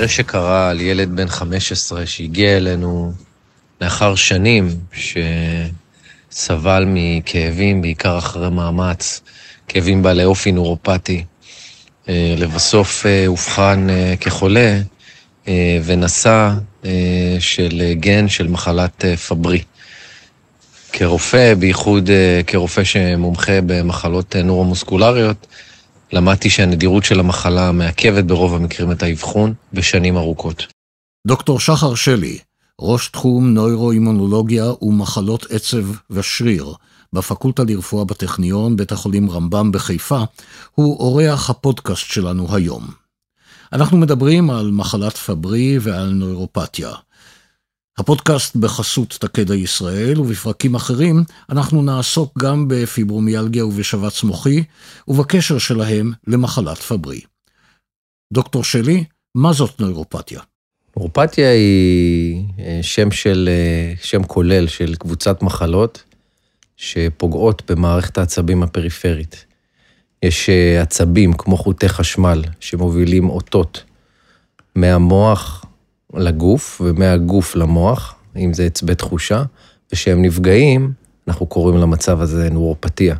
מקרה שקרה על ילד בן 15 שהגיע אלינו לאחר שנים שסבל מכאבים, בעיקר אחרי מאמץ, כאבים בעלי אופי נורופטי. אה, לבסוף אה, אובחן אה, כחולה ונשא של גן של מחלת פברי. כרופא, בייחוד כרופא שמומחה במחלות נורומוסקולריות, למדתי שהנדירות של המחלה מעכבת ברוב המקרים את האבחון בשנים ארוכות. דוקטור שחר שלי, ראש תחום נוירואימונולוגיה ומחלות עצב ושריר בפקולטה לרפואה בטכניון, בית החולים רמב"ם בחיפה, הוא אורח הפודקאסט שלנו היום. אנחנו מדברים על מחלת פברי ועל נוירופתיה. הפודקאסט בחסות תקדע ישראל, ובפרקים אחרים אנחנו נעסוק גם בפיברומיאלגיה ובשבץ מוחי, ובקשר שלהם למחלת פברי. דוקטור שלי, מה זאת נוירופתיה? נוירופתיה היא אה, שם של, אה, שם כולל של קבוצת מחלות שפוגעות במערכת העצבים הפריפרית. יש אה, עצבים כמו חוטי חשמל שמובילים אותות מהמוח לגוף ומהגוף למוח, אם זה עצבי תחושה, וכשהם נפגעים, אנחנו קוראים למצב הזה נורופתיה.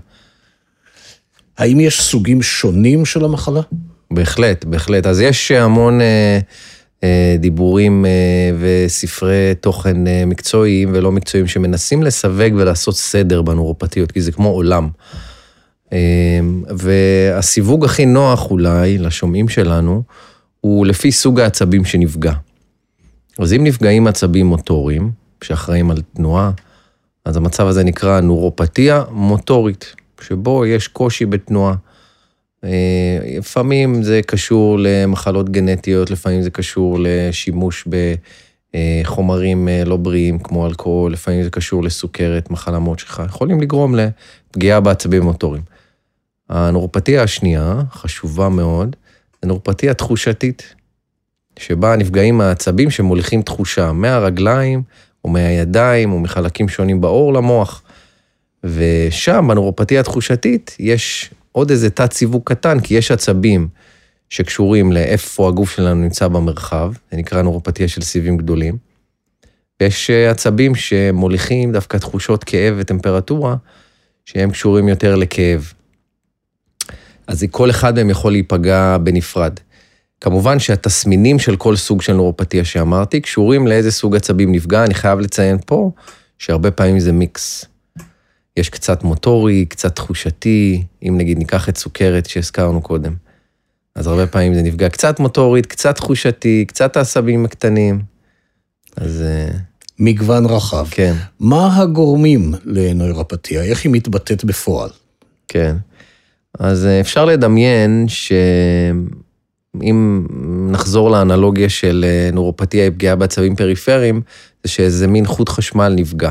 האם יש סוגים שונים של המחלה? בהחלט, בהחלט. אז יש המון אה, אה, דיבורים אה, וספרי תוכן אה, מקצועיים ולא מקצועיים שמנסים לסווג ולעשות סדר בנורופתיות, כי זה כמו עולם. אה, והסיווג הכי נוח אולי לשומעים שלנו, הוא לפי סוג העצבים שנפגע. אז אם נפגעים עצבים מוטוריים, שאחראים על תנועה, אז המצב הזה נקרא נורופתיה מוטורית, שבו יש קושי בתנועה. אה, לפעמים זה קשור למחלות גנטיות, לפעמים זה קשור לשימוש בחומרים אה, לא בריאים כמו אלכוהול, לפעמים זה קשור לסוכרת, מחלה מאוד שלך, יכולים לגרום לפגיעה בעצבים מוטוריים. הנורופתיה השנייה, חשובה מאוד, זה נורופתיה תחושתית. שבה נפגעים העצבים שמוליכים תחושה מהרגליים, או מהידיים, או מחלקים שונים בעור למוח. ושם, בנורופתיה התחושתית, יש עוד איזה תת סיווג קטן, כי יש עצבים שקשורים לאיפה הגוף שלנו נמצא במרחב, זה נקרא נורופתיה של סיבים גדולים. ויש עצבים שמוליכים דווקא תחושות כאב וטמפרטורה, שהם קשורים יותר לכאב. אז כל אחד מהם יכול להיפגע בנפרד. כמובן שהתסמינים של כל סוג של נורופתיה שאמרתי קשורים לאיזה סוג עצבים נפגע, אני חייב לציין פה שהרבה פעמים זה מיקס. יש קצת מוטורי, קצת תחושתי, אם נגיד ניקח את סוכרת שהזכרנו קודם. אז הרבה פעמים זה נפגע קצת מוטורית, קצת תחושתי, קצת העשבים הקטנים. אז... אה, מגוון רחב. כן. מה הגורמים לנוירופתיה? איך היא מתבטאת בפועל? כן. אז אה, אפשר לדמיין ש... אם נחזור לאנלוגיה של אה, נורופתיה היא פגיעה בעצבים פריפריים, זה שאיזה מין חוט חשמל נפגע.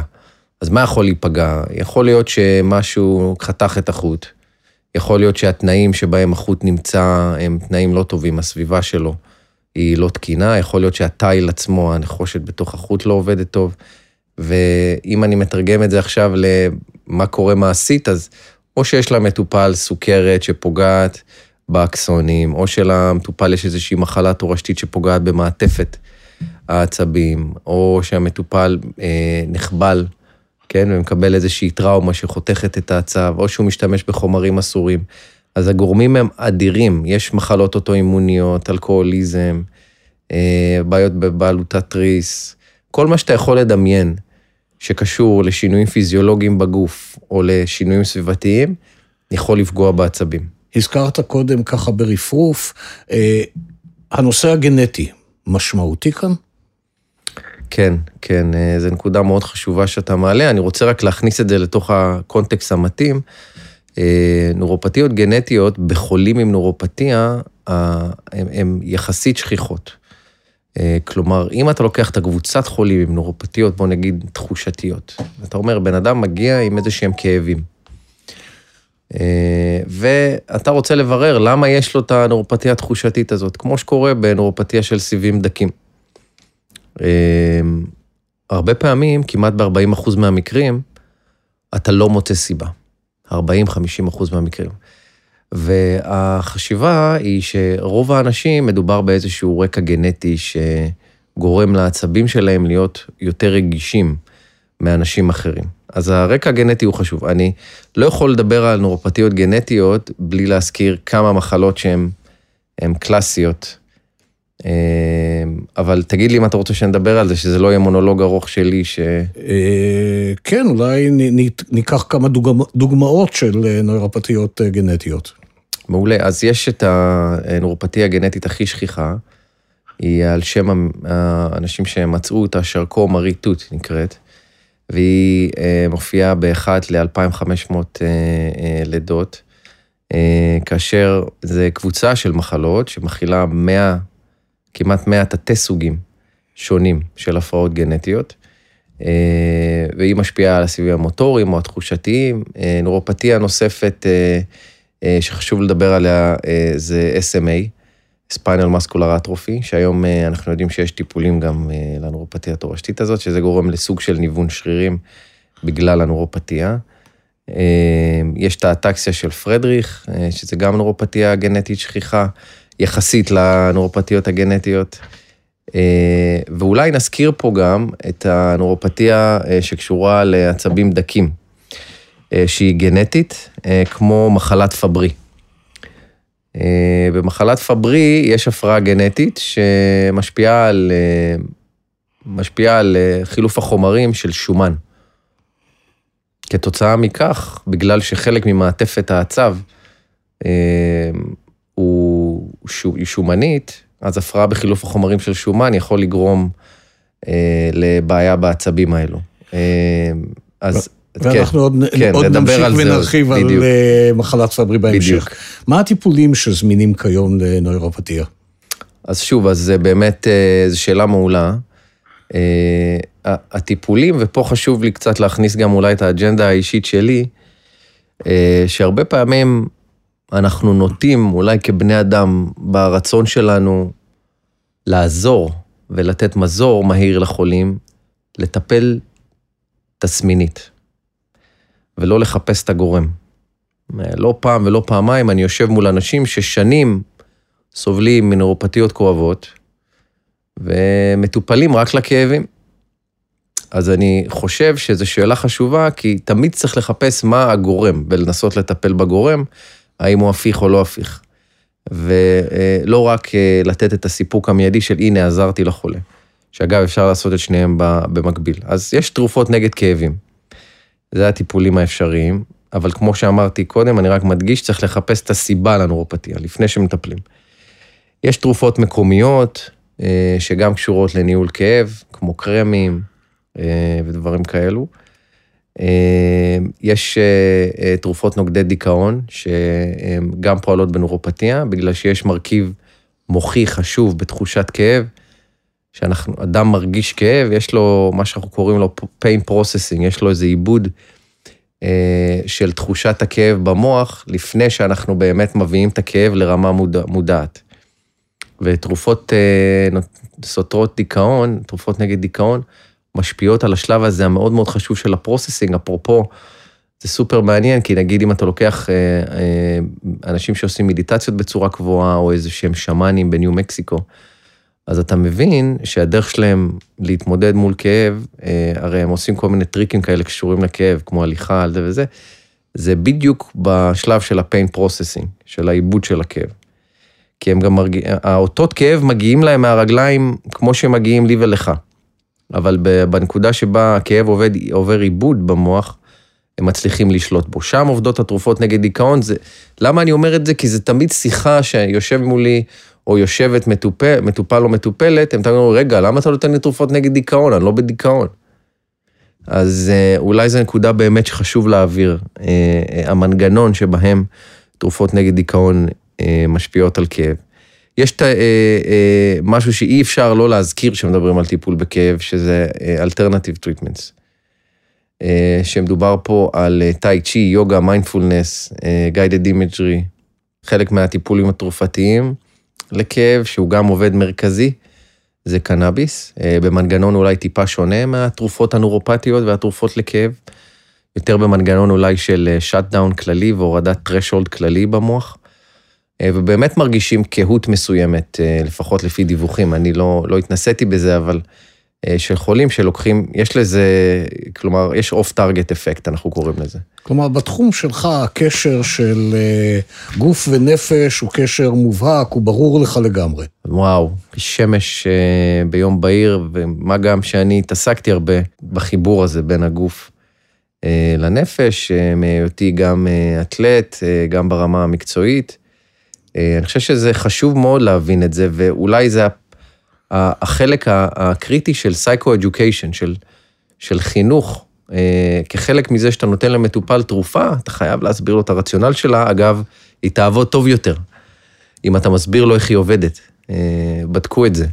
אז מה יכול להיפגע? יכול להיות שמשהו חתך את החוט. יכול להיות שהתנאים שבהם החוט נמצא הם תנאים לא טובים, הסביבה שלו היא לא תקינה, יכול להיות שהתיל עצמו, הנחושת בתוך החוט לא עובדת טוב. ואם אני מתרגם את זה עכשיו למה קורה מעשית, אז או שיש למטופל סוכרת שפוגעת באקסונים, או שלמטופל יש איזושהי מחלה תורשתית שפוגעת במעטפת העצבים, או שהמטופל אה, נחבל, כן, ומקבל איזושהי טראומה שחותכת את העצב, או שהוא משתמש בחומרים אסורים. אז הגורמים הם אדירים, יש מחלות אוטואימוניות, אלכוהוליזם, אה, בעיות בבעלותת תריס, כל מה שאתה יכול לדמיין שקשור לשינויים פיזיולוגיים בגוף או לשינויים סביבתיים, יכול לפגוע בעצבים. הזכרת קודם ככה ברפרוף, אה, הנושא הגנטי משמעותי כאן? כן, כן, אה, זו נקודה מאוד חשובה שאתה מעלה. אני רוצה רק להכניס את זה לתוך הקונטקסט המתאים. אה, נורופתיות גנטיות בחולים עם נורופתיה, הן יחסית שכיחות. כלומר, אם אתה לוקח את הקבוצת חולים עם נורופתיות, בוא נגיד תחושתיות, אתה אומר, בן אדם מגיע עם איזה שהם כאבים. אה, ואתה רוצה לברר למה יש לו את הנורופתיה התחושתית הזאת, כמו שקורה בנורופתיה של סיבים דקים. אה, הרבה פעמים, כמעט ב-40% מהמקרים, אתה לא מוצא סיבה. 40-50% מהמקרים. והחשיבה היא שרוב האנשים מדובר באיזשהו רקע גנטי שגורם לעצבים שלהם להיות יותר רגישים מאנשים אחרים. אז הרקע הגנטי הוא חשוב. אני לא יכול לדבר על נורופתיות גנטיות בלי להזכיר כמה מחלות שהן קלאסיות. אה, אבל תגיד לי אם אתה רוצה שנדבר על זה, שזה לא יהיה מונולוג ארוך שלי ש... אה, כן, אולי ניקח כמה דוגמאות של אה, נוירופתיות גנטיות. מעולה, אז יש את הנורופתיה הגנטית הכי שכיחה, היא על שם האנשים שמצאו אותה, שרקו מרי תות נקראת, והיא מופיעה באחת ל-2,500 לידות, כאשר זה קבוצה של מחלות שמכילה 100 כמעט 100 תתי סוגים שונים של הפרעות גנטיות, אה, והיא משפיעה על הסיבים המוטוריים או התחושתיים. אה, נורופתיה נוספת אה, שחשוב לדבר עליה זה SMA, ספיינל מסקולר אטרופי, שהיום אנחנו יודעים שיש טיפולים גם לנורופתיה התורשתית הזאת, שזה גורם לסוג של ניוון שרירים בגלל הנורופתיה. יש את האטקסיה של פרדריך, שזה גם נורופתיה גנטית שכיחה. יחסית לנורופתיות הגנטיות. אה, ואולי נזכיר פה גם את הנורופתיה אה, שקשורה לעצבים דקים, אה, שהיא גנטית, כמו מחלת פברי. במחלת פברי יש הפרעה גנטית שמשפיעה על, משפיעה על חילוף החומרים של שומן. כתוצאה מכך, בגלל שחלק ממעטפת העצב הוא שומנית, אז הפרעה בחילוף החומרים של שומן יכול לגרום אה, לבעיה בעצבים האלו. אה, אז... ואנחנו כן, עוד, כן, עוד נמשיך ונרחיב על בדיוק. אה, מחלת פברי בהמשך. בדיוק. מה הטיפולים שזמינים כיום לנוירופתיה? אז שוב, אז זה באמת, אה, זו שאלה מעולה. אה, הטיפולים, ופה חשוב לי קצת להכניס גם אולי את האג'נדה האישית שלי, שהרבה פעמים אנחנו נוטים, אולי כבני אדם, ברצון שלנו לעזור ולתת מזור מהיר לחולים, לטפל תסמינית, ולא לחפש את הגורם. לא פעם ולא פעמיים אני יושב מול אנשים ששנים סובלים מנורופתיות כואבות, ומטופלים רק לכאבים. אז אני חושב שזו שאלה חשובה, כי תמיד צריך לחפש מה הגורם, ולנסות לטפל בגורם, האם הוא הפיך או לא הפיך. ולא רק אה, לתת את הסיפוק המיידי של הנה עזרתי לחולה. שאגב, אפשר לעשות את שניהם במקביל. אז יש תרופות נגד כאבים. זה הטיפולים האפשריים, אבל כמו שאמרתי קודם, אני רק מדגיש, צריך לחפש את הסיבה לנורופתיה, לפני שמטפלים. יש תרופות מקומיות, אה, שגם קשורות לניהול כאב, כמו קרמים אה, ודברים כאלו. אה, יש תרופות נוגדי דיכאון, שהן גם פועלות בנורופתיה, בגלל שיש מרכיב מוחי חשוב בתחושת כאב, שאנחנו, אדם מרגיש כאב, יש לו מה שאנחנו קוראים לו pain processing, יש לו איזה עיבוד של תחושת הכאב במוח, לפני שאנחנו באמת מביאים את הכאב לרמה מודע, מודעת. ותרופות סותרות דיכאון, תרופות נגד דיכאון, משפיעות על השלב הזה המאוד מאוד חשוב של ה-processing, אפרופו, זה סופר מעניין, כי נגיד אם אתה לוקח אה, אה, אנשים שעושים מדיטציות בצורה קבועה, או איזה שהם שמאנים בניו מקסיקו, אז אתה מבין שהדרך שלהם להתמודד מול כאב, אה, הרי הם עושים כל מיני טריקים כאלה קשורים לכאב, כמו הליכה על זה וזה, זה בדיוק בשלב של ה-pain processing, של העיבוד של הכאב. כי הם גם מרגיעים, האותות כאב מגיעים להם מהרגליים כמו שהם מגיעים לי ולך. אבל בנקודה שבה הכאב עובד, עובר עיבוד במוח, הם מצליחים לשלוט בו. שם עובדות התרופות נגד דיכאון. זה, למה אני אומר את זה? כי זה תמיד שיחה שיושב מולי, או יושבת מטופל, מטופל או מטופלת, הם תמיד אומרים, רגע, למה אתה נותן לי תרופות נגד דיכאון? אני לא בדיכאון. אז אה, אולי זו נקודה באמת שחשוב להעביר. אה, אה, המנגנון שבהם תרופות נגד דיכאון משפיעות על כאב. יש את, אה, אה, משהו שאי אפשר לא להזכיר כשמדברים על טיפול בכאב, שזה Alternative Treatments. אה, שמדובר פה על טאי צ'י, יוגה, מיינדפולנס, guided imagery, חלק מהטיפולים התרופתיים לכאב, שהוא גם עובד מרכזי, זה קנאביס, אה, במנגנון אולי טיפה שונה מהתרופות הנורופטיות והתרופות לכאב, יותר במנגנון אולי של shut אה, down כללי והורדת threshold כללי במוח. ובאמת מרגישים קהות מסוימת, לפחות לפי דיווחים. אני לא, לא התנסיתי בזה, אבל אה, של חולים שלוקחים, יש לזה, כלומר, יש off target effect, אנחנו קוראים לזה. כלומר, בתחום שלך הקשר של אה, גוף ונפש הוא קשר מובהק, הוא ברור לך לגמרי. וואו, שמש אה, ביום בהיר, ומה גם שאני התעסקתי הרבה בחיבור הזה בין הגוף לנפש, מהיותי גם אתלט, גם ברמה המקצועית. אני חושב שזה חשוב מאוד להבין את זה, ואולי זה החלק הקריטי של סייקו-אדיוקיישן, של, של חינוך, אה, כחלק מזה שאתה נותן למטופל תרופה, אתה חייב להסביר לו את הרציונל שלה, אגב, היא תעבוד טוב יותר, אם אתה מסביר לו איך היא עובדת. אה, בדקו את זה.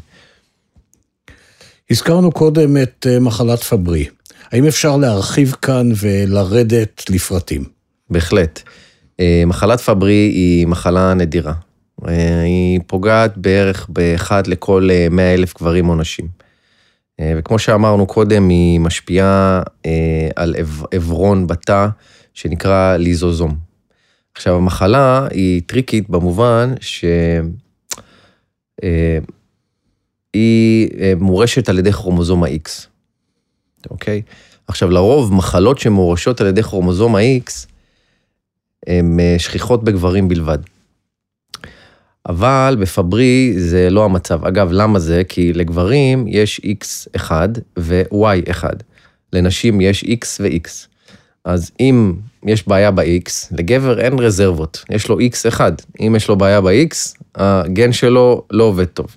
הזכרנו קודם את אה, מחלת פברי. האם אפשר להרחיב כאן ולרדת לפרטים? בהחלט. מחלת פברי היא מחלה נדירה. אה, היא פוגעת בערך באחד לכל 100 אה, אלף גברים או נשים. אה, וכמו שאמרנו קודם, היא משפיעה על עברון בתא שנקרא ליזוזום. עכשיו, המחלה היא טריקית במובן שהיא מורשת על ידי כרומוזום ה-X, אוקיי? עכשיו, לרוב מחלות שמורשות על ידי כרומוזום ה-X הן שכיחות בגברים בלבד. אבל בפברי זה לא המצב. אגב, למה זה? כי לגברים יש X1 ו-Y1. לנשים יש X ו-X. אז אם יש בעיה ב-X, לגבר אין רזרבות, יש לו X1. אם יש לו בעיה ב-X, הגן שלו לא עובד טוב.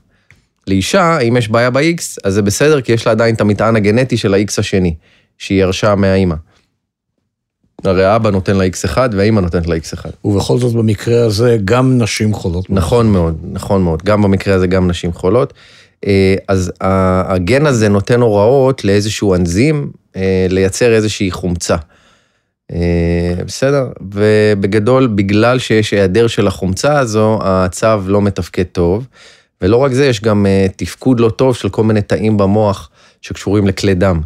לאישה, אם יש בעיה ב-X, אז זה בסדר, כי יש לה עדיין את המטען הגנטי של ה-X השני, שהיא ירשה מהאימא. הרי האבא נותן לה X1 והאימא נותנת לה X1. ובכל זאת במקרה הזה גם נשים חולות. נכון מאוד, נכון מאוד. גם במקרה הזה גם נשים חולות. אה, אז הגן הזה נותן הוראות לאיזשהו אנזים אה, לייצר איזושהי חומצה. אה, בסדר? ובגדול, בגלל שיש היעדר של החומצה הזו, הצו לא מתפקד טוב. ולא רק זה, יש גם תפקוד לא טוב של כל מיני תאים במוח שקשורים לכלי דם.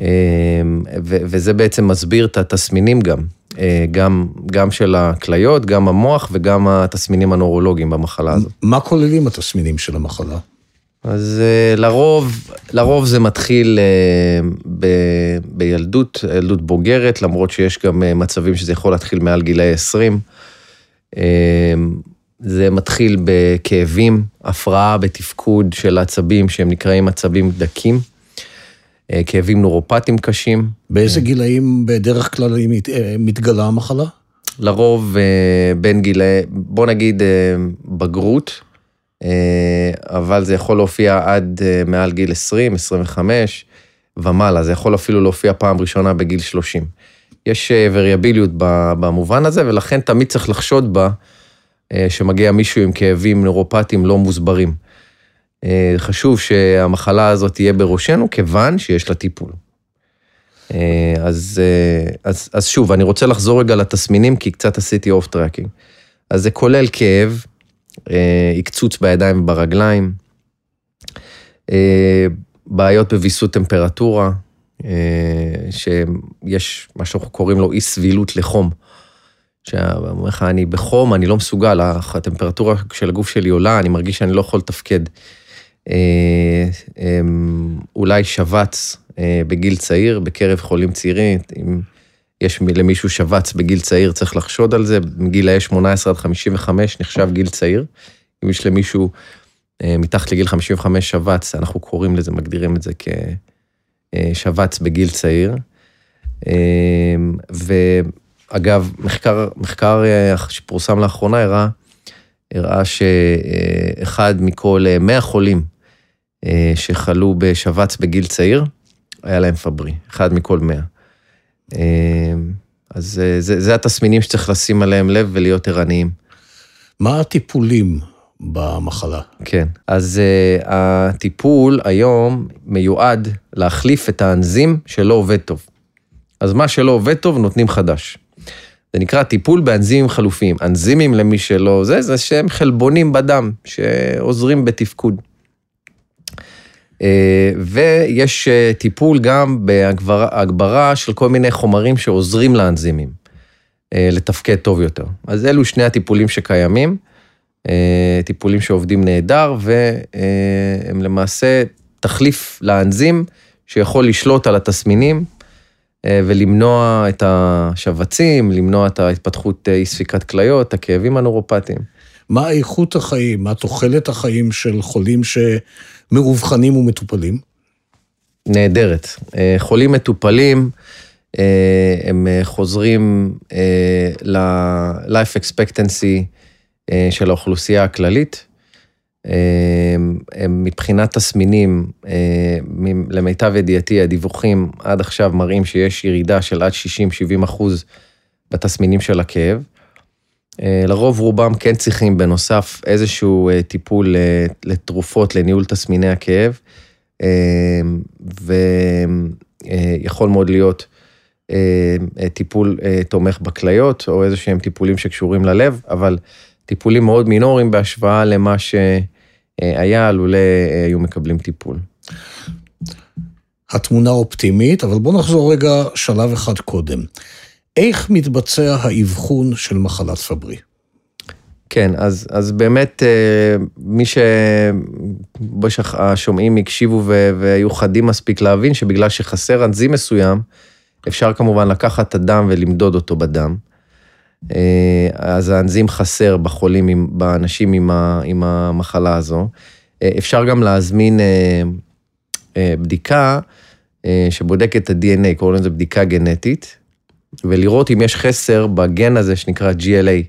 אמ, וזה בעצם מסביר את התסמינים גם, אה, גם, גם של הכליות, גם המוח וגם התסמינים הנורולוגיים במחלה הזאת. מה כוללים התסמינים של המחלה? אז אה, לרוב, לרוב זה מתחיל אה, ב, בילדות, ילדות בוגרת, למרות שיש גם מצבים שזה יכול להתחיל מעל גילאי 20. אמ, זה מתחיל בכאבים, הפרעה בתפקוד של עצבים שהם נקראים עצבים דקים. אה, כאבים נורופטיים קשים. באיזה גילאים בדרך כלל אה, מתגלה המחלה? לרוב אה, בין גילי, בוא נגיד בגרות, אבל זה יכול להופיע עד מעל גיל 20, 25 ומעלה, זה יכול אפילו להופיע פעם ראשונה בגיל 30. יש וריאביליות במובן הזה, ולכן תמיד צריך לחשוד בה כשמגיע מישהו עם כאבים נורופטיים לא מוסברים. אה, חשוב שהמחלה הזאת תהיה בראשנו, כיוון שיש לה טיפול. אה, אז, אה, אז, אז שוב, אני רוצה לחזור רגע לתסמינים, כי קצת עשיתי off tracking. אז זה כולל כאב, עקצוץ בידיים וברגליים, בעיות בוויסות טמפרטורה, שיש מה שאנחנו קוראים לו אי סבילות לחום. שאומר לך, אני בחום, אני לא מסוגל, הטמפרטורה של הגוף שלי עולה, אני מרגיש שאני לא יכול לתפקד. אה, אמ, אולי שבץ אה, בגיל צעיר, בקרב חולים צעירים, אם יש למישהו שבץ בגיל צעיר, צריך לחשוד על זה, מגילאי 18 עד 55 נחשב גיל צעיר. אם יש למישהו אה, מתחת לגיל 55 שבץ, אנחנו קוראים לזה, מגדירים את זה כשבץ בגיל צעיר. ואגב, מחקר, מחקר שפורסם לאחרונה הראה, הראה שאחד מכל 100 חולים שחלו בשבץ בגיל צעיר, היה להם פברי, אחד מכל מאה. אה, אז אה, זה, זה התסמינים שצריך לשים עליהם לב ולהיות ערניים. מה הטיפולים במחלה? כן, אז uh, הטיפול היום מיועד להחליף את האנזים שלא עובד טוב. אז מה שלא עובד טוב, נותנים חדש. זה נקרא טיפול באנזימים חלופיים. אנזימים למי שלא זה, זה שהם חלבונים בדם, שעוזרים בתפקוד. אה, ויש אה, טיפול גם בהגברה של כל מיני חומרים שעוזרים לאנזימים אה, לתפקד טוב יותר. אז אלו שני הטיפולים שקיימים. טיפולים שעובדים נהדר, והם למעשה תחליף לאנזים שיכול לשלוט על התסמינים ולמנוע את השבצים, למנוע את ההתפתחות אי ספיקת כליות, הכאבים הנורופטיים. מה איכות החיים, מה תוחלת החיים של חולים שמאובחנים ומטופלים? נהדרת. חולים מטופלים, אה, הם אה, חוזרים אה, ל-life expectancy של האוכלוסייה הכללית. מבחינת תסמינים, למיטב ידיעתי, הדיווחים עד עכשיו מראים שיש ירידה של עד 60-70 אחוז בתסמינים של הכאב. לרוב רובם כן צריכים בנוסף איזשהו טיפול לתרופות לניהול תסמיני הכאב, ויכול מאוד להיות אה, אה, טיפול אה, תומך בכליות, או איזה שהם טיפולים שקשורים ללב, אבל טיפולים מאוד מינוריים בהשוואה למה שהיה, לולא היו מקבלים טיפול. התמונה אופטימית, אבל בואו נחזור רגע שלב אחד קודם. איך מתבצע האבחון של מחלת פברי? כן, אז, אז באמת, מי שהשומעים הקשיבו והיו חדים מספיק להבין שבגלל שחסר אנזים מסוים, אפשר כמובן לקחת את הדם ולמדוד אותו בדם. אה, אז האנזים חסר בחולים, באנשים עם, ה, עם המחלה הזו. אה, אפשר גם להזמין אה, בדיקה שבודקת את ה-DNA, קוראים לזה בדיקה גנטית, ולראות אם יש חסר בגן הזה שנקרא GLA.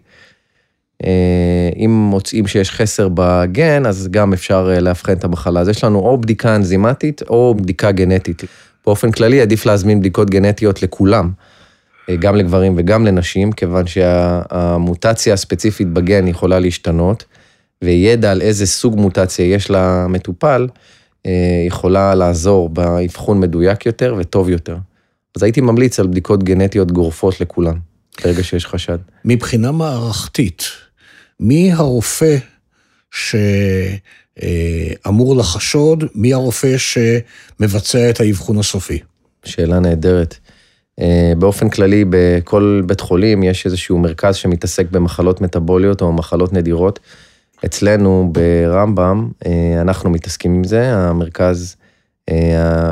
אם מוצאים שיש חסר בגן, אז גם אפשר לאבחן את המחלה. אז יש לנו או בדיקה אנזימטית או בדיקה גנטית. באופן כללי עדיף להזמין בדיקות גנטיות לכולם, אה, גם לגברים וגם לנשים, כיוון שהמוטציה הספציפית בגן יכולה להשתנות, וידע על איזה סוג מוטציה יש למטופל, אה, יכולה לעזור באבחון מדויק יותר וטוב יותר. אז הייתי ממליץ על בדיקות גנטיות גורפות לכולם, ברגע שיש חשד. מבחינה מערכתית, מי הרופא ש... אה, לחשוד מי הרופא שמבצע את האבחון הסופי? שאלה נהדרת. אה, באופן כללי, בכל בית חולים יש איזשהו מרכז שמתעסק במחלות מטבוליות או מחלות נדירות. אצלנו ברמב"ם, אה, אנחנו מתעסקים עם זה, המרכז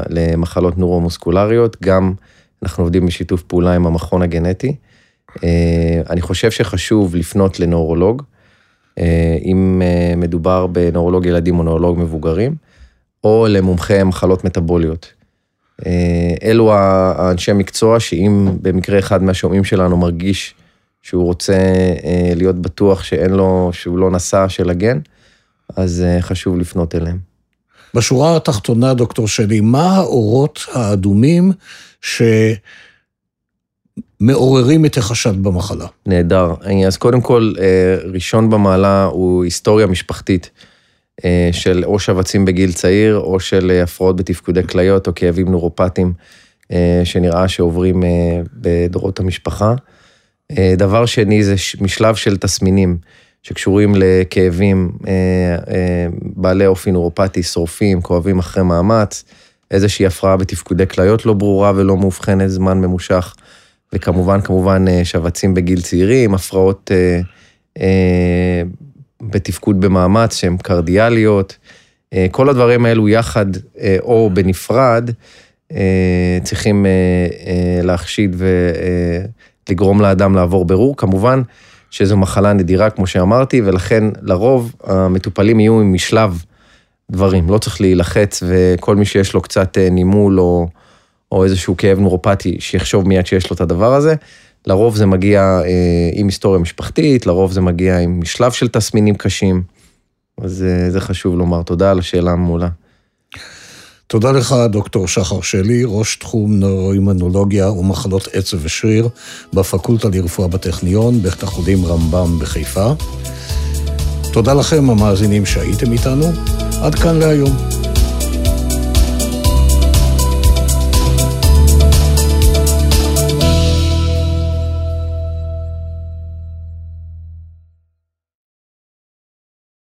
למחלות נורומוסקולריות, גם אנחנו עובדים בשיתוף פעולה עם המכון הגנטי. אני חושב שחשוב לפנות לנורולוג. אה, אם אה, מדובר בנורולוג ילדים או נורולוג מבוגרים, או למומחי מחלות מטבוליות. אה, אלו האנשי מקצוע שאם במקרה אחד מהשומעים שלנו מרגיש שהוא רוצה להיות בטוח שאין לו, שהוא לא נשא של הגן, אז חשוב לפנות אליהם. בשורה התחתונה, דוקטור שלי, מה האורות האדומים ש... מעוררים את החשד במחלה. נהדר. אז קודם כל, אה, ראשון במעלה הוא היסטוריה משפחתית אה, של או שבצים בגיל צעיר, או של אה, הפרעות בתפקודי כליות, או כאבים נורופטיים, שנראה שעוברים בדורות המשפחה. דבר שני זה משלב של תסמינים שקשורים לכאבים בעלי אופי נורופטי, שורפים, כואבים אחרי מאמץ, איזושהי הפרעה בתפקודי כליות לא ברורה ולא מאובחנת זמן ממושך. וכמובן, כמובן, אה, שבצים בגיל צעירים, הפרעות אה, אה, בתפקוד במאמץ שהן קרדיאליות. אה, כל הדברים האלו יחד אה, או בנפרד, אה, צריכים אה, אה, להחשיד ולגרום אה, לאדם לעבור ברור. כמובן שזו מחלה נדירה, כמו שאמרתי, ולכן לרוב המטופלים יהיו עם משלב דברים. לא צריך להילחץ, וכל מי שיש לו קצת אה, נימול או... או איזשהו כאב נורופטי, שיחשוב מיד שיש לו את הדבר הזה. לרוב זה מגיע אה, עם היסטוריה משפחתית, לרוב זה מגיע עם משלב של תסמינים קשים. אז אה, זה חשוב לומר. תודה על השאלה המעולה. תודה לך, דוקטור שחר שלי, ראש תחום נוימנולוגיה ומחלות עצב ושריר בפקולטה לרפואה בטכניון, בית החולים רמב"ם בחיפה. תודה לכם, המאזינים שהייתם איתנו. עד כאן להיום.